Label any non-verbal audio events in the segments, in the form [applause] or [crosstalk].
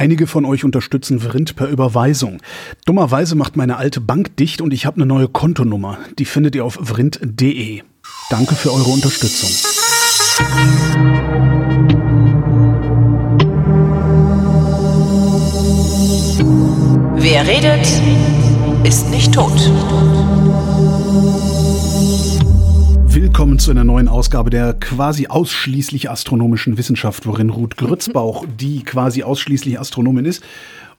Einige von euch unterstützen Vrind per Überweisung. Dummerweise macht meine alte Bank dicht und ich habe eine neue Kontonummer. Die findet ihr auf vrind.de. Danke für eure Unterstützung. Wer redet, ist nicht tot. Willkommen zu einer neuen Ausgabe der quasi ausschließlich astronomischen Wissenschaft, worin Ruth Grützbauch [laughs] die quasi ausschließlich Astronomin ist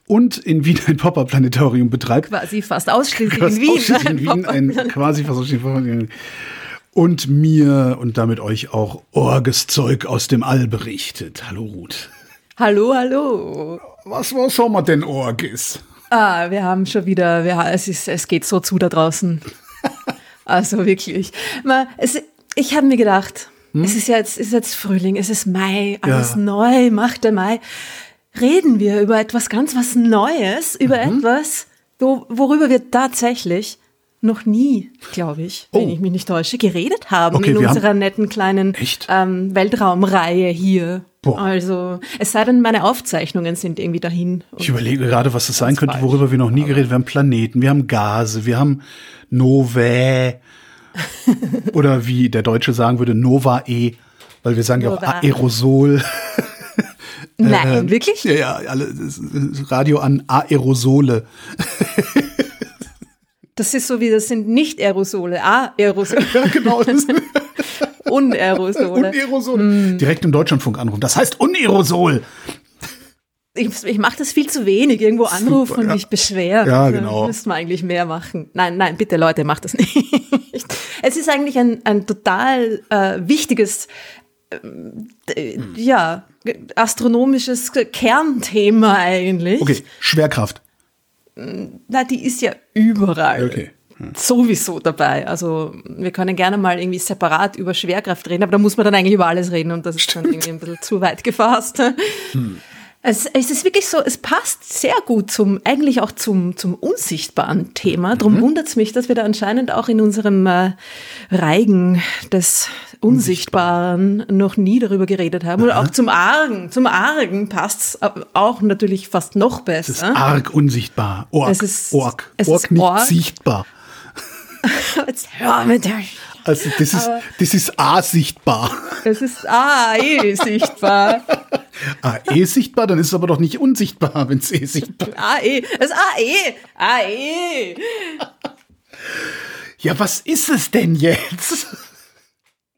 und in Wien ein Pop-Up-Planetarium betreibt. Quasi fast ausschließlich Fast in Wien. ausschließlich in Wien ein quasi fast ausschließlich und mir und damit euch auch Orges Zeug aus dem All berichtet. Hallo Ruth. hallo, hallo. Was, was haben wir denn Orges? Ah, wir haben schon wieder, wir, es, ist, es geht so zu da draußen. [laughs] Also wirklich. Mal, es, ich habe mir gedacht, es ist jetzt, ist jetzt Frühling, es ist Mai, alles Hm? Ja. neu, macht der Mai. Reden wir über etwas ganz was Neues, über Mhm. etwas, wo, worüber wir tatsächlich noch nie, glaube ich, wenn Oh. ich mich nicht täusche, geredet haben Okay, in wir haben- unserer netten kleinen ähm, Weltraumreihe hier. Boah. Also, es sei denn, meine Aufzeichnungen sind irgendwie dahin. Ich überlege gerade, was das sein könnte, falsch. worüber wir noch nie geredet haben. Wir haben Planeten, wir haben Gase, wir haben Novae. [laughs] Oder wie der Deutsche sagen würde, Novae. Weil wir sagen ja auch. Aerosol. [laughs] Nein, wirklich? Ja, ja, alle, Radio an Aerosole. [laughs] Das ist so wie, das sind nicht Aerosole, A-Aerosole, Ja, genau. Unaerosole. Unaerosol. Direkt im Deutschlandfunk anrufen. Das heißt Unaerosol. Ich, ich mache das viel zu wenig, irgendwo anrufen und ja. mich beschweren. Ja, genau. Müssten wir eigentlich mehr machen. Nein, nein, bitte Leute, macht das [laughs] nicht. Es ist eigentlich ein, ein total äh, wichtiges, äh, ja, astronomisches Kernthema eigentlich. Okay, Schwerkraft. Na, die ist ja überall. Okay. Sowieso dabei. Also wir können gerne mal irgendwie separat über Schwerkraft reden, aber da muss man dann eigentlich über alles reden und das ist schon irgendwie ein bisschen zu weit gefasst. Es, es ist wirklich so, es passt sehr gut zum, eigentlich auch zum, zum unsichtbaren Thema. Drum wundert es mich, dass wir da anscheinend auch in unserem äh, Reigen des Unsichtbaren noch nie darüber geredet haben. Oder auch zum Argen. Zum Argen passt es auch natürlich fast noch Das ist besser. arg unsichtbar. Org. Es ist- Org. es Org ist nicht Org. sichtbar. [laughs] Jetzt hör mit der Also das ist, das ist A-sichtbar. Es ist ah, eh sichtbar. [laughs] Ah, eh sichtbar, dann ist es aber doch nicht unsichtbar, wenn es eh sichtbar ist. Ah, eh. Das ist ah, eh. Ah, eh. Ja, was ist es denn jetzt?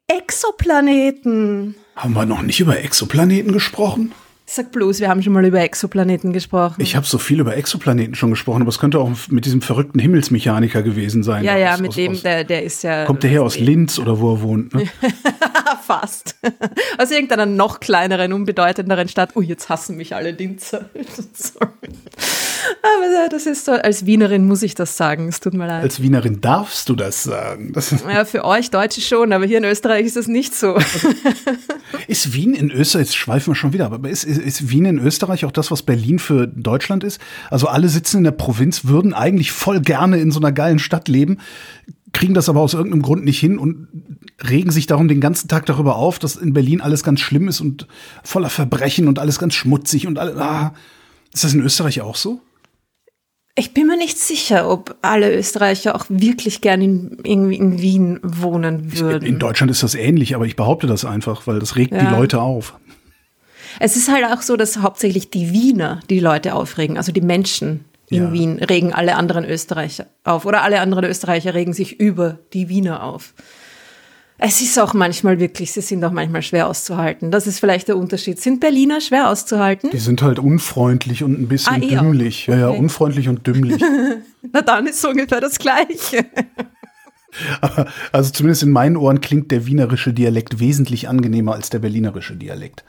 Exoplaneten. Haben wir noch nicht über Exoplaneten gesprochen? Sag bloß, wir haben schon mal über Exoplaneten gesprochen. Ich habe so viel über Exoplaneten schon gesprochen, aber es könnte auch mit diesem verrückten Himmelsmechaniker gewesen sein. ja, ja, Aus- mit aus- dem, aus, der, der ist ja. Kommt der her aus Linz oder wo er wohnt? Ne? [laughs] Fast. [laughs] Aus irgendeiner noch kleineren, unbedeutenderen Stadt. Ui, jetzt hassen mich alle Linzer. [laughs] Sorry. Aber das ist so, als Wienerin muss ich das sagen. Es tut mir leid. Als Wienerin darfst du das sagen. Das ja, für euch Deutsche schon, aber hier in Österreich ist das nicht so. ist Wien in Österreich, jetzt schweifen wir schon wieder, aber ist, ist, Wien in Österreich auch das, was Berlin für Deutschland ist? Also alle sitzen in der Provinz, würden eigentlich voll gerne in so einer geilen Stadt leben, kriegen das aber aus irgendeinem Grund nicht hin und regen sich darum den ganzen Tag darüber auf, dass in Berlin alles ganz schlimm ist und voller Verbrechen und alles ganz schmutzig und alle, ah. Ist das in Österreich auch so? Ich bin mir nicht sicher, ob alle Österreicher auch wirklich gern in, irgendwie in Wien wohnen würden. In Deutschland ist das ähnlich, aber ich behaupte das einfach, weil das regt die Ja. Leute auf. Es ist halt auch so, dass hauptsächlich die Wiener die Leute aufregen, also die Menschen in Ja. Wien regen alle anderen Österreicher auf oder alle anderen Österreicher regen sich über die Wiener auf. Es ist auch manchmal wirklich, sie sind auch manchmal schwer auszuhalten. Das ist vielleicht der Unterschied. Sind Berliner schwer auszuhalten? Die sind halt unfreundlich und ein bisschen Ah, eh dümmlich. Ja, ja, Okay. unfreundlich und dümmlich. [laughs] Na dann ist so ungefähr das Gleiche. [laughs] Aber, also zumindest in meinen Ohren klingt der wienerische Dialekt wesentlich angenehmer als der berlinerische Dialekt.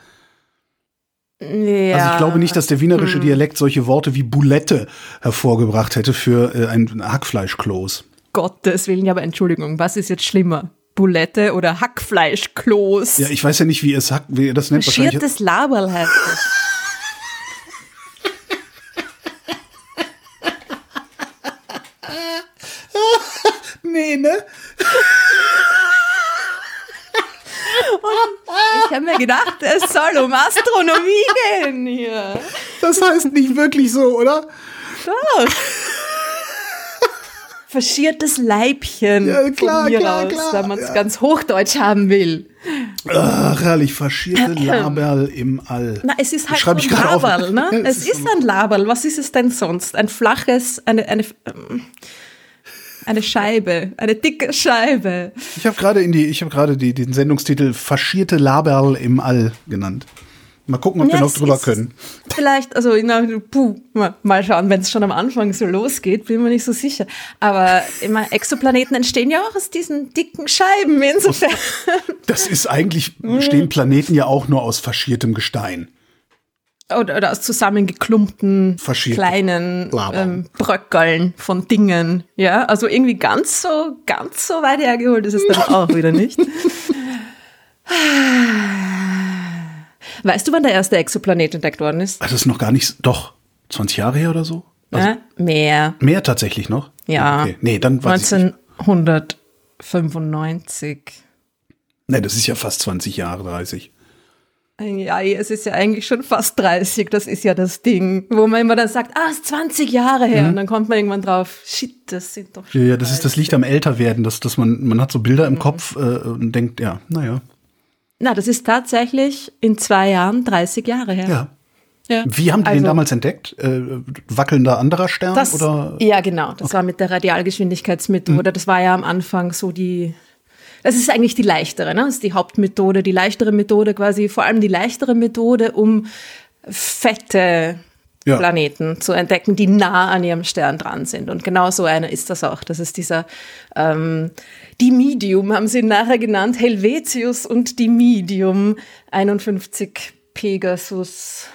Ja. Hm. Also ich glaube nicht, dass der wienerische Dialekt solche Worte wie Boulette hervorgebracht hätte für äh, ein Hackfleischkloß. Gottes Willen, ja, aber Entschuldigung, was ist jetzt schlimmer? Bulette oder Hackfleischkloß? Ja, ich weiß ja nicht, wie ihr es hack, wie ihr das nennt. Schiertes Laberl heißt das. [laughs] nee, ne? Ich habe mir gedacht, es soll um Astronomie gehen hier. Das heißt nicht wirklich so, oder? Doch. Faschiertes Leibchen. Ja, klar, von mir klar, aus, klar, wenn man es ja. ganz hochdeutsch haben will. Ach, herrlich, faschierte [laughs] Laberl im All. Na, es ist halt Schreib so ein. Laberl, ne? [laughs] Ja, Es ist ein Laberl. Was ist es denn sonst? Ein flaches, eine, eine, ähm, eine Scheibe, eine dicke Scheibe. Ich habe gerade in die, ich habe gerade die, den Sendungstitel Faschierte Laberl im All genannt. Mal gucken, ob wir Ja, noch es drüber können. Vielleicht, also na, puh, mal, schauen, wenn es schon am Anfang so losgeht, bin mir nicht so sicher. Aber immer Exoplaneten entstehen ja auch aus diesen dicken Scheiben. Insofern. Das ist eigentlich, stehen Planeten ja auch nur aus faschiertem Gestein. Oder, oder aus zusammengeklumpten kleinen ähm, Bröckeln von Dingen. Ja, also irgendwie ganz so, ganz so weit hergeholt ist es dann auch wieder nicht. [laughs] Weißt du, wann der erste Exoplanet entdeckt worden ist? Also das ist noch gar nicht, doch, 20 Jahre her oder so? Also Ja, mehr. mehr tatsächlich noch? Ja. Okay. Nee, dann weiß ich nicht. 1995. Nee, das ist ja fast 20 Jahre, 30. Ja, es ist ja eigentlich schon fast 30, das ist ja das Ding, wo man immer dann sagt, ah, es ist 20 Jahre her. Und dann kommt man irgendwann drauf, shit, das sind doch Mhm. Ja, schon ja, das ist das Licht am Älterwerden, dass, dass man, man hat so Bilder Mhm. im Kopf äh, und denkt, ja, naja, Na, das ist tatsächlich in zwei Jahren 30 Jahre her. ja. Ja. Wie haben die den Also, damals entdeckt? Äh, wackelnder anderer Stern? Das, oder? ja, genau. Das war mit der Radialgeschwindigkeitsmethode. Das war ja am Anfang so die. Das ist eigentlich die leichtere, ne? Das ist die Hauptmethode, die leichtere Methode quasi, vor allem die leichtere Methode, um fette Ja. Planeten zu entdecken, die nah an ihrem Stern dran sind. Und genau so einer ist das auch. Das ist dieser, ähm, die Medium haben sie ihn nachher genannt, Helvetius und die Medium 51 Pegasus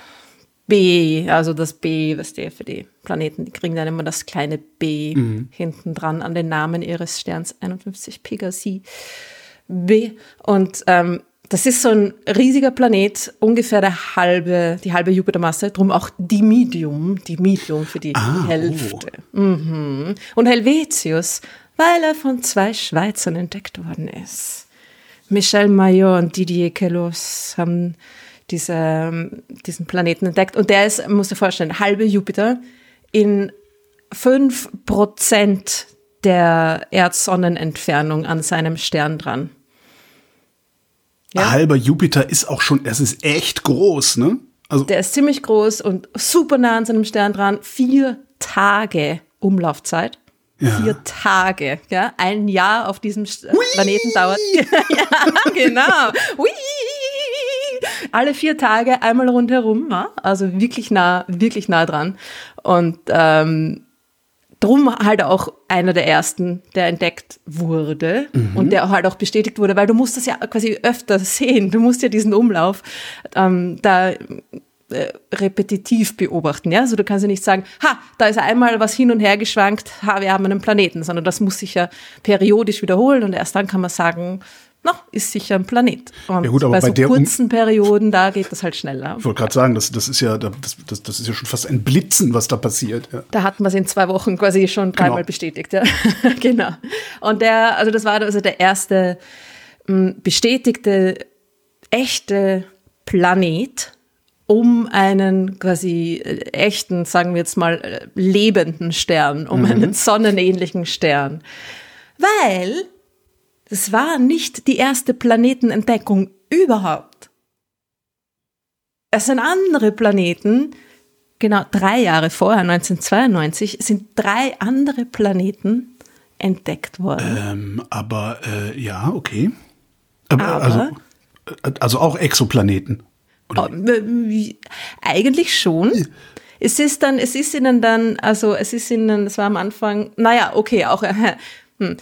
B, also das B, was der für die Planeten, die kriegen dann immer das kleine B hinten dran an den Namen ihres Sterns 51 Pegasi B. Und ähm, das ist so ein riesiger Planet, ungefähr der halbe, die halbe Jupitermasse, drum auch die Medium, die Medium für die Ah, Hälfte. Mhm. Und Helvetius, weil er von zwei Schweizern entdeckt worden ist. Michel Mayor und Didier Queloz haben diese, ähm, diesen Planeten entdeckt. Und der ist, musst du dir vorstellen, halbe Jupiter in 5% der Erdsonnenentfernung an seinem Stern dran. Ja. Halber Jupiter ist auch schon, das ist echt groß, ne? Also, Der ist ziemlich groß und super nah an seinem Stern dran. Vier Tage Umlaufzeit. Ja. Vier Tage, ja. Ein Jahr auf diesem St- Planeten dauert. [laughs] ja, genau. Hui. Alle vier Tage einmal rundherum, ja? also wirklich nah, wirklich nah dran. Und ähm, drum halt auch einer der ersten, der entdeckt wurde und der halt auch bestätigt wurde, weil du musst das ja quasi öfter sehen. Du musst ja diesen Umlauf ähm, da äh, repetitiv beobachten. Ja? Also du kannst ja nicht sagen, ha, da ist einmal was hin und her geschwankt, ha, wir haben einen Planeten, sondern das muss sich ja periodisch wiederholen und erst dann kann man sagen, na, ist sicher ein Planet. Und Ja gut, aber bei bei so der Um- kurzen Perioden, da geht das halt schneller. ich wollte gerade sagen, das, das ist ja, das, das, das ist ja schon fast ein Blitzen, was da passiert. Ja. Da hatten wir es in zwei Wochen quasi schon dreimal Genau. bestätigt, ja. [laughs] genau. Und der, also das war also der erste mh, bestätigte, echte Planet um einen quasi äh, echten, sagen wir jetzt mal, äh, lebenden Stern, um einen sonnenähnlichen Stern. Weil das war nicht die erste Planetenentdeckung überhaupt. Es sind andere Planeten, genau drei Jahre vorher, 1992, sind drei andere Planeten entdeckt worden. Ähm, aber äh, ja, okay. Aber, Aber- also, äh, also auch Exoplaneten. Oder? Oh, Eigentlich schon. Es ist dann, es ist ihnen dann, also es ist ihnen, es war am Anfang, naja, okay, auch [laughs] hm,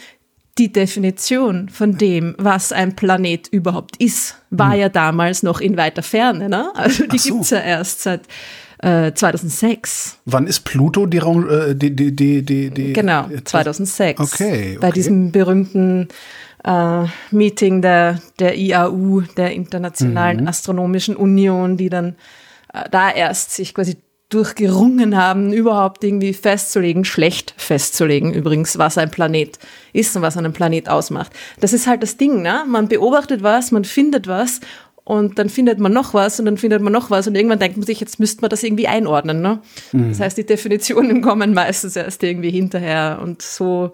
die Definition von dem, was ein Planet überhaupt ist, war ja damals noch in weiter Ferne, ne? Also die Hm. Ach so. gibt's ja erst seit äh, 2006. Wann ist Pluto die, Raum- äh, die, die, die, die, die Genau, äh, 2006. Okay, Bei okay. diesem berühmten äh, Meeting der, der IAU, der Internationalen Mhm. Astronomischen Union, die dann äh, da erst sich quasi durchgerungen haben, überhaupt irgendwie festzulegen, schlecht festzulegen übrigens, was ein Planet ist und was einen Planet ausmacht. Das ist halt das Ding, ne? Man beobachtet was, man findet was und dann findet man noch was und dann findet man noch was und irgendwann denkt man sich, jetzt müsste man das irgendwie einordnen. Ne? Mhm. Das heißt, die Definitionen [laughs] kommen meistens erst irgendwie hinterher und so,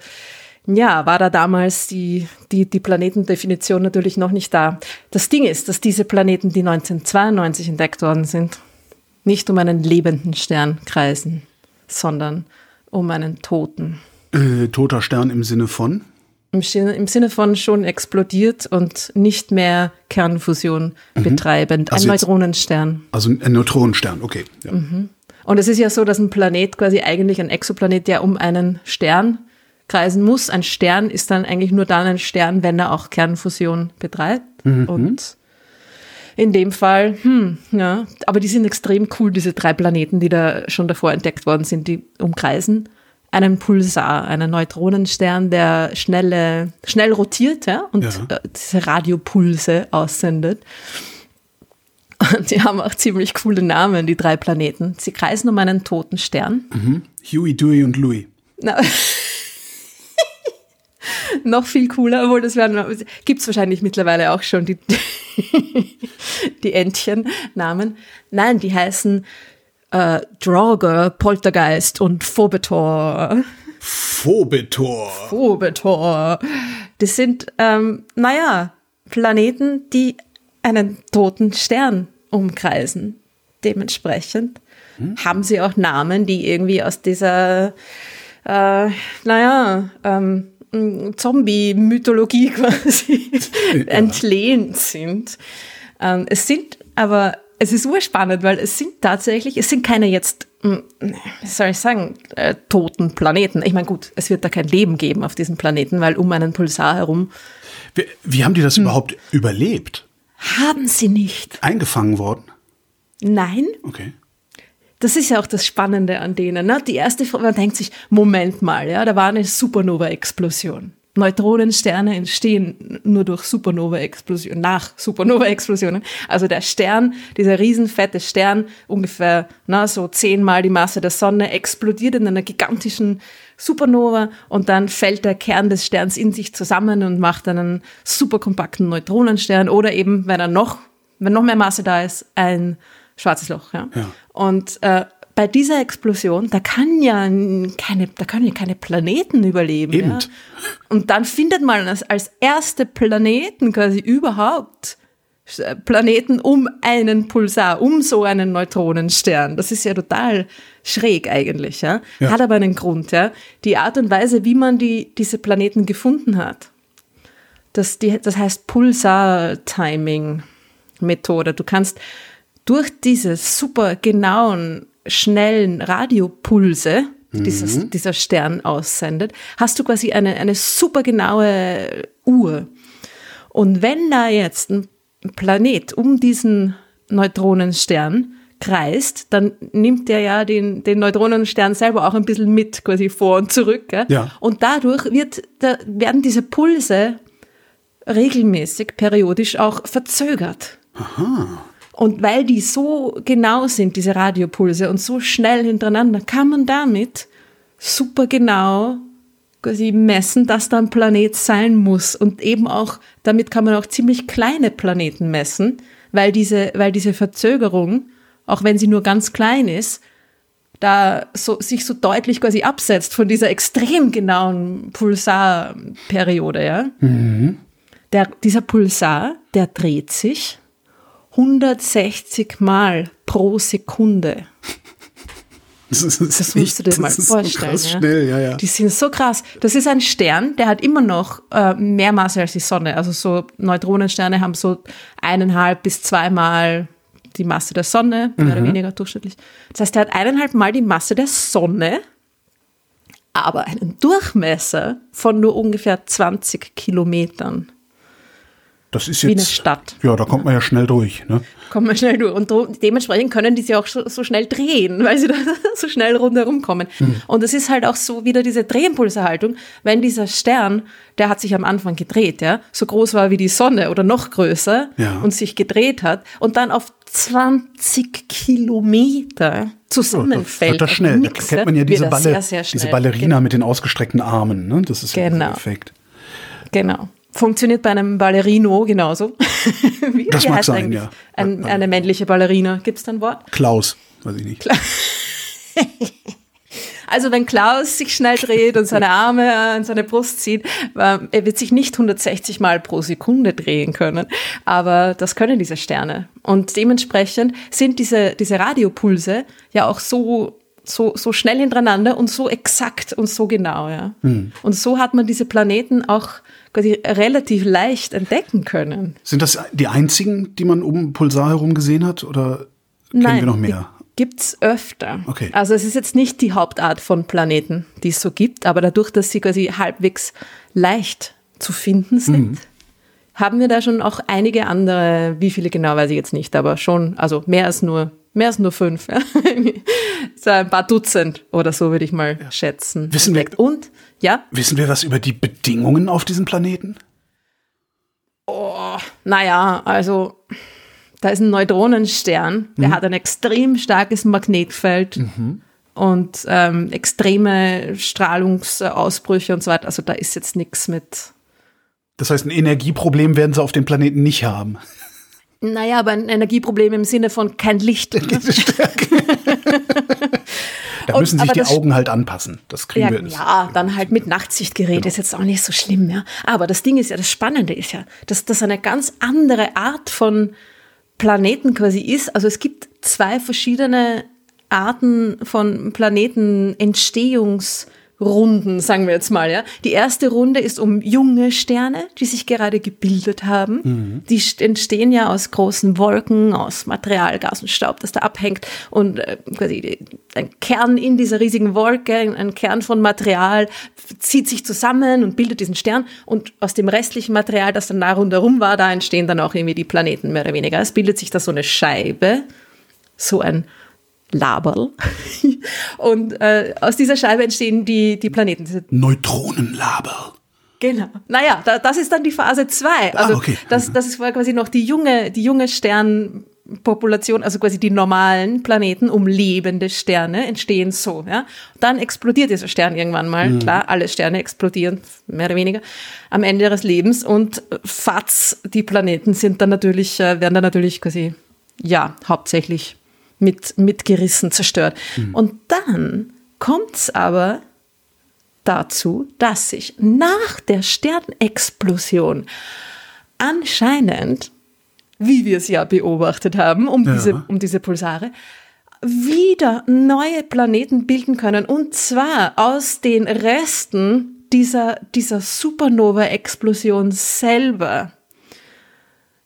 ja, war da damals die, die, die Planetendefinition natürlich noch nicht da. Das Ding ist, dass diese Planeten, die 1992 entdeckt worden sind, nicht um einen lebenden Stern kreisen, sondern um einen toten. Äh, toter Stern im Sinne von? im, Sinne von schon explodiert und nicht mehr Kernfusion mhm. betreibend. Also ein Neutronenstern. Also ein Neutronenstern, okay. Ja. Mhm. Und es ist ja so, dass ein Planet quasi eigentlich ein Exoplanet, der um einen Stern kreisen muss. Ein Stern ist dann eigentlich nur dann ein Stern, wenn er auch Kernfusion betreibt. Mhm. Und in dem Fall, hm, ja, aber die sind extrem cool, diese drei Planeten, die da schon davor entdeckt worden sind, die umkreisen einen Pulsar, einen Neutronenstern, der schnelle, schnell rotiert ja, und ja. Äh, diese Radiopulse aussendet. Und die haben auch ziemlich coole Namen, die drei Planeten. Sie kreisen um einen toten Stern. Mhm. Huey, Dewey und Louie. [laughs] [laughs] Noch viel cooler, obwohl das gibt es wahrscheinlich mittlerweile auch schon, die, [laughs] die Entchen-Namen. Nein, die heißen äh, Draugr, Poltergeist und Phobetor. Phobetor. Phobetor. Das sind, ähm, naja, Planeten, die einen toten Stern umkreisen. Dementsprechend hm. haben sie auch Namen, die irgendwie aus dieser, äh, naja, ähm, Zombie-Mythologie [laughs] quasi ja. entlehnt sind. Ähm, es sind aber es ist urspannend, weil es sind tatsächlich, es sind keine jetzt, wie soll ich sagen, äh, toten Planeten. Ich meine, gut, es wird da kein Leben geben auf diesem Planeten, weil um einen Pulsar herum. Wie, wie haben die das hm. überhaupt überlebt? Haben sie nicht. Eingefangen worden? Nein. Okay. Das ist ja auch das Spannende an denen. Ne? Die erste man denkt sich, Moment mal, ja, da war eine Supernova-Explosion. Neutronensterne entstehen nur durch Supernova-Explosionen, nach Supernova-Explosionen. Also der Stern, dieser riesenfette Stern, ungefähr na, so zehnmal die Masse der Sonne, explodiert in einer gigantischen Supernova und dann fällt der Kern des Sterns in sich zusammen und macht einen superkompakten Neutronenstern oder eben, wenn er noch, wenn noch mehr Masse da ist, ein schwarzes Loch. Ja. ja. Und äh, bei dieser Explosion, da kann ja keine, da können ja keine Planeten überleben. Eben. Ja? Und dann findet man als, als erste Planeten quasi überhaupt äh, Planeten um einen Pulsar, um so einen Neutronenstern. Das ist ja total schräg eigentlich, ja? ja. Hat aber einen Grund, ja. Die Art und Weise, wie man die, diese Planeten gefunden hat, das, die, das heißt Pulsar-Timing-Methode. Du kannst durch diese super genauen schnellen Radiopulse, mhm. dieses, dieser Stern aussendet, hast du quasi eine, eine super genaue Uhr. Und wenn da jetzt ein Planet um diesen Neutronenstern kreist, dann nimmt der ja den, den Neutronenstern selber auch ein bisschen mit, quasi vor und zurück. Gell? Ja. Und dadurch wird, da werden diese Pulse regelmäßig, periodisch auch verzögert. Aha. Und weil die so genau sind, diese Radiopulse, und so schnell hintereinander, kann man damit super genau quasi messen, dass da ein Planet sein muss. Und eben auch, damit kann man auch ziemlich kleine Planeten messen, weil diese, weil diese Verzögerung, auch wenn sie nur ganz klein ist, da so, sich so deutlich quasi absetzt von dieser extrem genauen Pulsarperiode, ja. Mhm. Der, dieser Pulsar, der dreht sich 160 Mal pro Sekunde. Das, ist, das musst du dir mal vorstellen. So ja? Schnell, ja, ja. Die sind so krass. Das ist ein Stern, der hat immer noch äh, mehr Masse als die Sonne. Also so Neutronensterne haben so eineinhalb bis zweimal die Masse der Sonne, mehr mhm. oder weniger durchschnittlich. Das heißt, der hat eineinhalb Mal die Masse der Sonne, aber einen Durchmesser von nur ungefähr 20 Kilometern. Das ist jetzt, wie eine Stadt. Ja, da kommt man ja schnell durch. Ne? Kommt man schnell durch. Und dementsprechend können die sich auch so, so schnell drehen, [laughs] weil sie da [laughs] so schnell rundherum kommen. Mhm. Und es ist halt auch so wieder diese Drehimpulserhaltung, wenn dieser Stern, der hat sich am Anfang gedreht, ja, so groß war wie die Sonne oder noch größer ja. und sich gedreht hat und dann auf 20 Kilometer zusammenfällt. Ja, das, schnell. Da kennt man ja diese, Balle, sehr, sehr diese Ballerina genau. mit den ausgestreckten Armen. Ne? Das ist genau. Effekt. Genau. Funktioniert bei einem Ballerino genauso. [laughs] Wie, Das wie mag sein, eigentlich ja. Ein, eine männliche Ballerina. Gibt es da ein Wort? Klaus, weiß ich nicht. [laughs] Also wenn Klaus sich schnell dreht und seine Arme an seine Brust zieht, äh, er wird sich nicht 160 Mal pro Sekunde drehen können, aber das können diese Sterne. Und dementsprechend sind diese, diese Radiopulse ja auch so so, so schnell hintereinander und so exakt und so genau, ja. Und so hat man diese Planeten auch quasi relativ leicht entdecken können. Sind das die einzigen, die man um Pulsar herum gesehen hat? Oder kennen wir noch mehr? Gibt's öfter. Okay. Also es ist jetzt nicht die Hauptart von Planeten, die es so gibt, aber dadurch, dass sie quasi halbwegs leicht zu finden sind, haben wir da schon auch einige andere, wie viele genau weiß ich jetzt nicht, aber schon, also mehr als nur, mehr als nur fünf. Ja. [laughs] so ein paar Dutzend oder so würde ich mal schätzen. Wissen wir-. Und ja, Wissen wir was über die Bedingungen auf diesem Planeten? Naja, also da ist ein Neutronenstern, der hat ein extrem starkes Magnetfeld und ähm, extreme Strahlungsausbrüche und so weiter. Also da ist jetzt nichts mit. Das heißt, ein Energieproblem werden sie auf dem Planeten nicht haben. Naja, aber ein Energieproblem im Sinne von kein Licht. [laughs] [laughs] Da Und- müssen sich aber die Augen halt anpassen. Das kriegen Ja, wir. Das. ja, dann halt mit Nachtsichtgerät ist jetzt auch nicht so schlimm, ja. Aber das Ding ist ja, das Spannende ist ja, dass das eine ganz andere Art von Planeten quasi ist. Also es gibt zwei verschiedene Arten von Planetenentstehungsrunden, sagen wir jetzt mal, ja. Die erste Runde ist um junge Sterne, die sich gerade gebildet haben. Die st- entstehen ja aus großen Wolken, aus Material, Gas und Staub, das da abhängt und äh, quasi die- ein Kern in dieser riesigen Wolke, ein- ein Kern von Material zieht sich zusammen und bildet diesen Stern und aus dem restlichen Material, das dann nah rundherum war, da entstehen dann auch irgendwie die Planeten mehr oder weniger. Es bildet sich da so eine Scheibe, so ein Laberl. [laughs] Und äh, aus dieser Scheibe entstehen die, die Planeten. Diese Neutronenlaber. Genau. Naja, da, das ist dann die Phase 2. Also Ah, okay. das, das ist quasi noch die junge, die junge Sternpopulation, also quasi die normalen Planeten um lebende Sterne entstehen so. Ja? Dann explodiert dieser Stern irgendwann mal. Mhm. Klar, alle Sterne explodieren, mehr oder weniger, am Ende ihres Lebens. Und äh, fatz, die Planeten sind dann natürlich, äh, werden dann natürlich quasi, ja, hauptsächlich mit, mitgerissen, zerstört. Mhm. Und dann kommt's aber dazu, dass sich nach der Sternexplosion anscheinend, wie wir es ja beobachtet haben, um, Ja. diese, um diese Pulsare, wieder neue Planeten bilden können. Und zwar aus den Resten dieser, dieser Supernova-Explosion selber.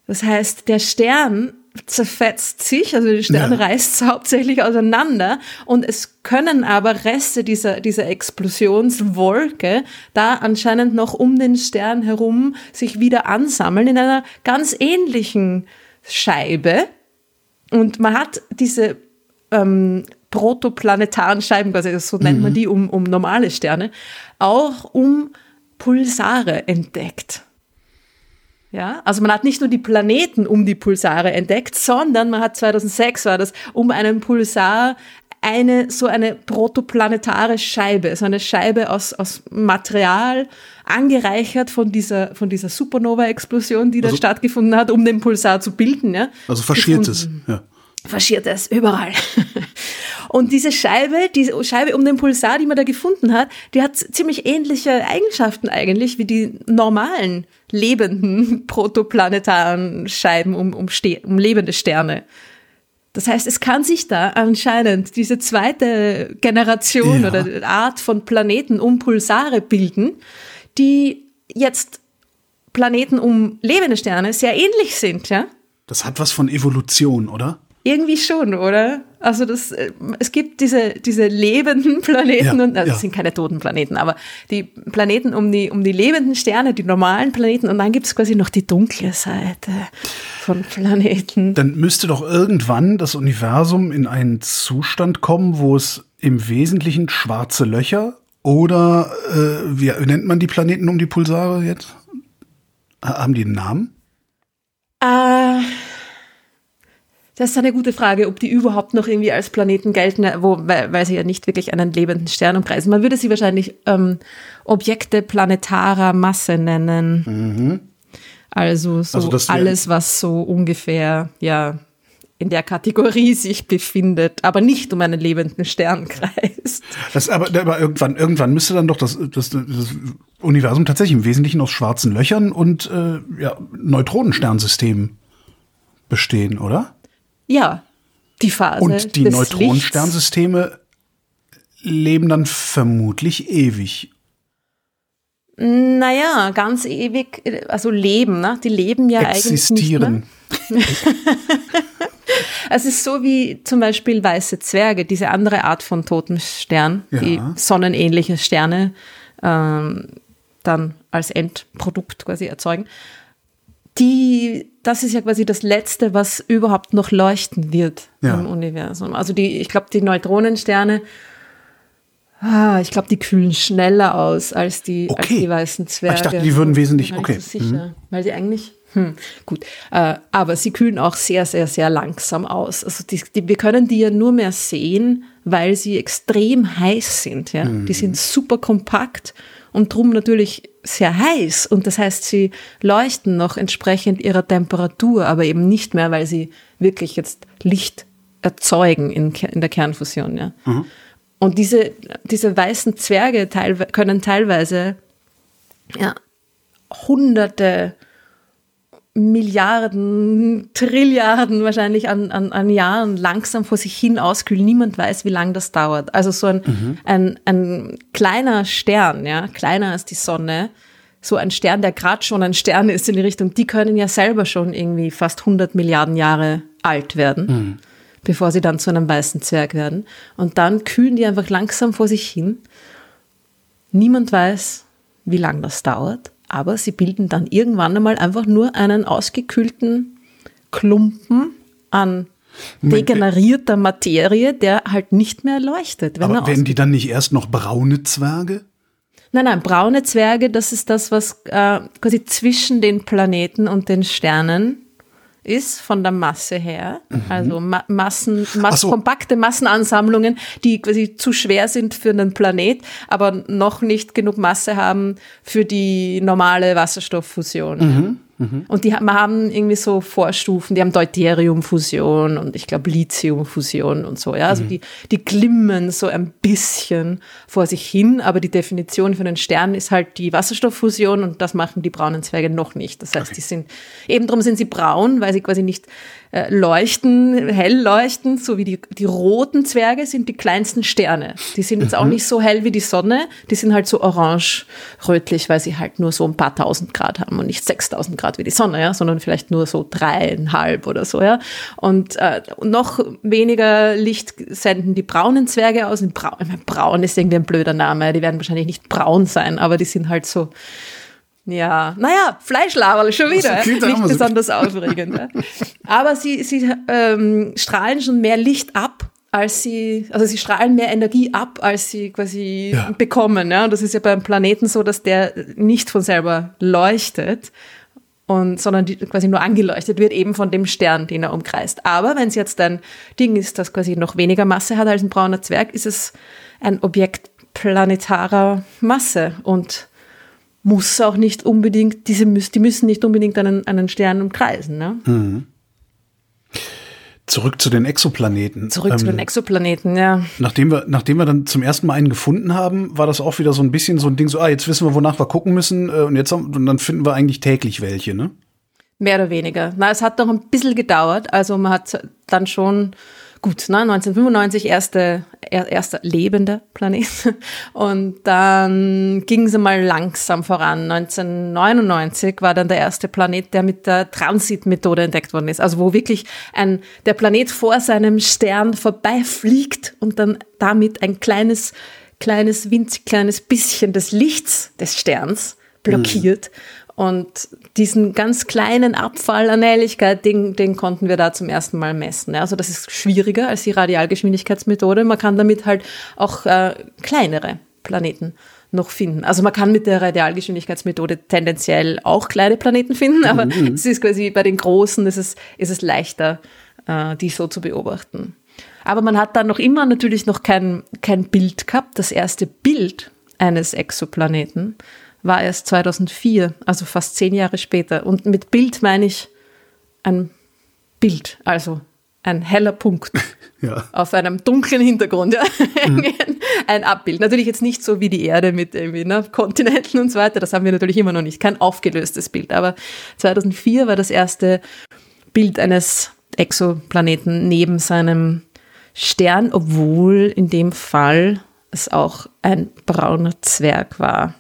Das heißt, der Stern zerfetzt sich, also der Stern Ja. reißt hauptsächlich auseinander und es können aber Reste dieser, dieser Explosionswolke da anscheinend noch um den Stern herum sich wieder ansammeln in einer ganz ähnlichen Scheibe. Und man hat diese ähm, protoplanetaren Scheiben, quasi so nennt man die um, um normale Sterne, auch um Pulsare entdeckt. Ja, also man hat nicht nur die Planeten um die Pulsare entdeckt, sondern man hat 2006 war das um einen Pulsar eine so eine protoplanetare Scheibe, so eine Scheibe aus, aus Material angereichert von dieser von dieser Supernova-Explosion, die da Also- stattgefunden hat, um den Pulsar zu bilden. Ja, Also faschiert es. gefunden Ja. faschiert es überall. Und diese Scheibe, diese Scheibe um den Pulsar, die man da gefunden hat, die hat ziemlich ähnliche Eigenschaften eigentlich wie die normalen lebenden [laughs] protoplanetaren Scheiben um, um, um lebende Sterne. Das heißt, es kann sich da anscheinend diese zweite Generation Ja. oder Art von Planeten um Pulsare bilden, die jetzt Planeten um lebende Sterne sehr ähnlich sind, ja? Das hat was von Evolution, oder? Irgendwie schon, oder? Also das, äh, es gibt diese, diese lebenden [laughs] Planeten Ja, und also ja. es sind keine toten Planeten, aber die Planeten um die, um die lebenden Sterne, die normalen Planeten und dann gibt es quasi noch die dunkle Seite von Planeten. Dann müsste doch irgendwann das Universum in einen Zustand kommen, wo es im Wesentlichen schwarze Löcher oder äh, wie nennt man die Planeten um die Pulsare jetzt? Ha- Haben die einen Namen? Äh, das ist eine gute Frage, ob die überhaupt noch irgendwie als Planeten gelten, wo, weil, weil sie ja nicht wirklich einen lebenden Stern umkreisen. Man würde sie wahrscheinlich ähm, Objekte planetarer Masse nennen. Also so Also alles, was so ungefähr, ja, in der Kategorie sich befindet, aber nicht um einen lebenden Stern kreist. Das, aber, aber irgendwann, irgendwann müsste dann doch das, das, das Universum tatsächlich im Wesentlichen aus schwarzen Löchern und äh, ja, Neutronensternsystemen bestehen, oder? Ja, die Phase Und die Neutronensternsysteme leben dann vermutlich ewig. Naja, ganz ewig, also leben, ne? Die leben ja eigentlich nicht Existieren. [laughs] Es ist so wie zum Beispiel weiße Zwerge, diese andere Art von totem Stern, die Ja. sonnenähnliche Sterne ähm, dann als Endprodukt quasi erzeugen. Die, das ist ja quasi das Letzte, was überhaupt noch leuchten wird Ja. im Universum. Also die, ich glaube, die Neutronensterne, ah, ich glaube, die kühlen schneller aus als die, als Okay. die weißen Ah, Zwerge. ich dachte, die würden wesentlich- okay. so sicher, weil sie eigentlich, hm, gut. Äh, aber sie kühlen auch sehr, sehr, sehr langsam aus. Also die, die, wir können die ja nur mehr sehen, weil sie extrem heiß sind. Ja? Die sind super kompakt und drum natürlich sehr heiß. Und das heißt, sie leuchten noch entsprechend ihrer Temperatur, aber eben nicht mehr, weil sie wirklich jetzt Licht erzeugen in, in der Kernfusion. Ja? Und diese, diese weißen Zwerge teilwe können teilweise ja, hunderte Milliarden, Trilliarden wahrscheinlich an, an, an Jahren langsam vor sich hin auskühlen. Niemand weiß, wie lange das dauert. Also so ein, ein, ein kleiner Stern, ja, kleiner als die Sonne, so ein Stern, der gerade schon ein Stern ist in die Richtung, die können ja selber schon irgendwie fast 100 Milliarden Jahre alt werden, bevor sie dann zu einem weißen Zwerg werden. Und dann kühlen die einfach langsam vor sich hin. Niemand weiß, wie lange das dauert, aber sie bilden dann irgendwann einmal einfach nur einen ausgekühlten Klumpen an degenerierter Materie, der halt nicht mehr leuchtet. Wenn er Aber werden die dann nicht erst noch braune Zwerge? Nein, nein, braune Zwerge, das ist das, was äh, quasi zwischen den Planeten und den Sternen ist, von der Masse her. Also Ma Massen, Mass Mhm. Ach so. kompakte Massenansammlungen, die quasi zu schwer sind für einen Planet, aber noch nicht genug Masse haben für die normale Wasserstofffusion. Mhm, Und die haben- haben irgendwie so Vorstufen, die haben Deuteriumfusion und ich glaube Lithiumfusion und so. Ja, also Mhm. die, die glimmen so ein bisschen vor sich hin, aber die Definition für einen Stern ist halt die Wasserstofffusion und das machen die braunen Zwerge noch nicht. Das heißt, die sind, eben darum sind sie braun, weil sie quasi nicht äh, leuchten, hell leuchten, so wie die, die roten Zwerge sind die kleinsten Sterne. Die sind jetzt auch nicht so hell wie die Sonne, die sind halt so orange-rötlich, weil sie halt nur so ein paar tausend Grad haben und nicht 6000 Grad wie die Sonne, ja, sondern vielleicht nur so dreieinhalb oder so, ja. Und äh, noch weniger Licht senden die braunen Zwerge aus. Braun, ich meine, braun ist irgendwie ein blöder Name, die werden wahrscheinlich nicht braun sein, aber die sind halt so, ja, naja, Fleischlaberl schon wieder. Das klingt nicht so. besonders aufregend. ja. Aber sie, sie ähm, strahlen schon mehr Licht ab, als sie, also sie strahlen mehr Energie ab, als sie quasi Ja. bekommen. Ja? Und das ist ja beim Planeten so, dass der nicht von selber leuchtet. Und, sondern die quasi nur angeleuchtet wird, eben von dem Stern, den er umkreist. Aber wenn es jetzt ein Ding ist, das quasi noch weniger Masse hat als ein brauner Zwerg, ist es ein Objekt planetarer Masse und muss auch nicht unbedingt, diese müssen, die müssen nicht unbedingt einen, einen Stern umkreisen. Ne? Zurück zu den Exoplaneten. Zurück zu Ähm, den Exoplaneten, ja. Nachdem wir, nachdem wir dann zum ersten Mal einen gefunden haben, war das auch wieder so ein bisschen so ein Ding, so, ah, jetzt wissen wir, wonach wir gucken müssen, äh, und jetzt haben, und dann finden wir eigentlich täglich welche, ne? Mehr oder weniger. Na, es hat noch ein bisschen gedauert. Also man hat dann schon, gut, ne, 1995 erste, er, erster lebender Planet. [laughs] Und dann ging es mal langsam voran. 1999 war dann der erste Planet, der mit der Transitmethode entdeckt worden ist. Also wo wirklich ein, der Planet vor seinem Stern vorbeifliegt und dann damit ein kleines, kleines, winzig kleines bisschen des Lichts des Sterns blockiert. Und diesen ganz kleinen Abfall an Helligkeit, den, den konnten wir da zum ersten Mal messen. Also das ist schwieriger als die Radialgeschwindigkeitsmethode. Man kann damit halt auch äh, kleinere Planeten noch finden. Also man kann mit der Radialgeschwindigkeitsmethode tendenziell auch kleine Planeten finden, aber es ist quasi bei den großen ist es, ist es leichter, äh, die so zu beobachten. Aber man hat dann noch immer natürlich noch kein, kein Bild gehabt. Das erste Bild eines Exoplaneten war erst 2004, also fast zehn Jahre später. Und mit Bild meine ich ein Bild, also ein heller Punkt [laughs] ja. auf einem dunklen Hintergrund, ja. Mhm. [laughs] ein Abbild. Natürlich jetzt nicht so wie die Erde mit irgendwie, ne, Kontinenten und so weiter, das haben wir natürlich immer noch nicht, kein aufgelöstes Bild. Aber 2004 war das erste Bild eines Exoplaneten neben seinem Stern, obwohl in dem Fall es auch ein brauner Zwerg war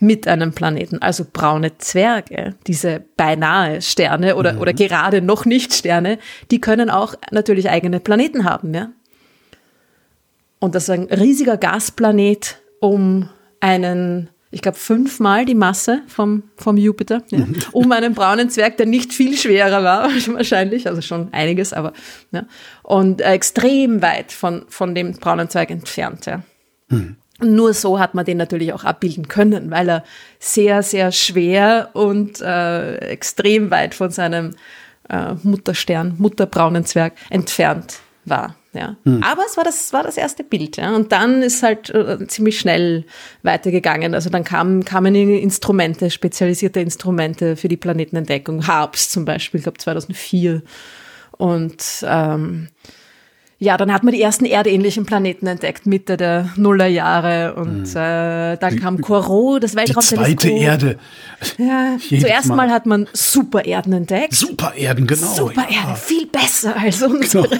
mit einem Planeten, also braune Zwerge, diese beinahe Sterne oder, mhm. oder gerade noch nicht Sterne, die können auch natürlich eigene Planeten haben, ja. Und das ist ein riesiger Gasplanet um einen, ich glaube, fünfmal die Masse vom, vom Jupiter, ja, mhm. [laughs] um einen braunen Zwerg, der nicht viel schwerer war, [laughs] wahrscheinlich, also schon einiges, aber, ja, und extrem weit von, von dem braunen Zwerg entfernt, ja. Mhm. Nur so hat man den natürlich auch abbilden können, weil er sehr, sehr schwer und äh, extrem weit von seinem äh, Mutterstern, Mutterbraunen Zwerg entfernt war. Ja. Hm. Aber es war das, war das erste Bild. Ja. Und dann ist halt äh, ziemlich schnell weitergegangen. Also dann kamen, kamen Instrumente, spezialisierte Instrumente für die Planetenentdeckung. Harps zum Beispiel, ich glaube 2004. Und ähm, ja, dann hat man die ersten erdähnlichen Planeten entdeckt, Mitte der Nullerjahre. Und mhm. äh, dann kam Corot, das Weltraumteleskop. Die zweite Erde. Ja, [laughs] zuerst mal. mal. hat man Supererden entdeckt. Supererden, genau. Supererde, ja. viel besser als unsere. Genau.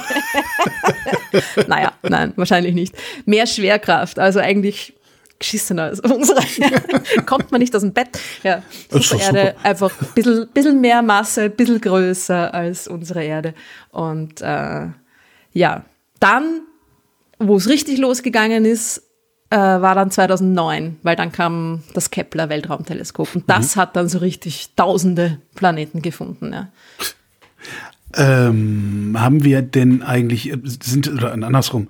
[laughs] naja, nein, wahrscheinlich nicht. Mehr Schwerkraft, also eigentlich geschissener als unsere. [laughs] Kommt man nicht aus dem Bett. Ja, unsere Erde einfach ein bisschen, bisschen mehr Masse, ein bisschen größer als unsere Erde. Und äh, ja, dann, wo es richtig losgegangen ist, äh, war dann 2009, weil dann kam das Kepler Weltraumteleskop und das mhm. hat dann so richtig tausende Planeten gefunden. Ja. Ähm, haben wir denn eigentlich, äh, sind, oder andersrum,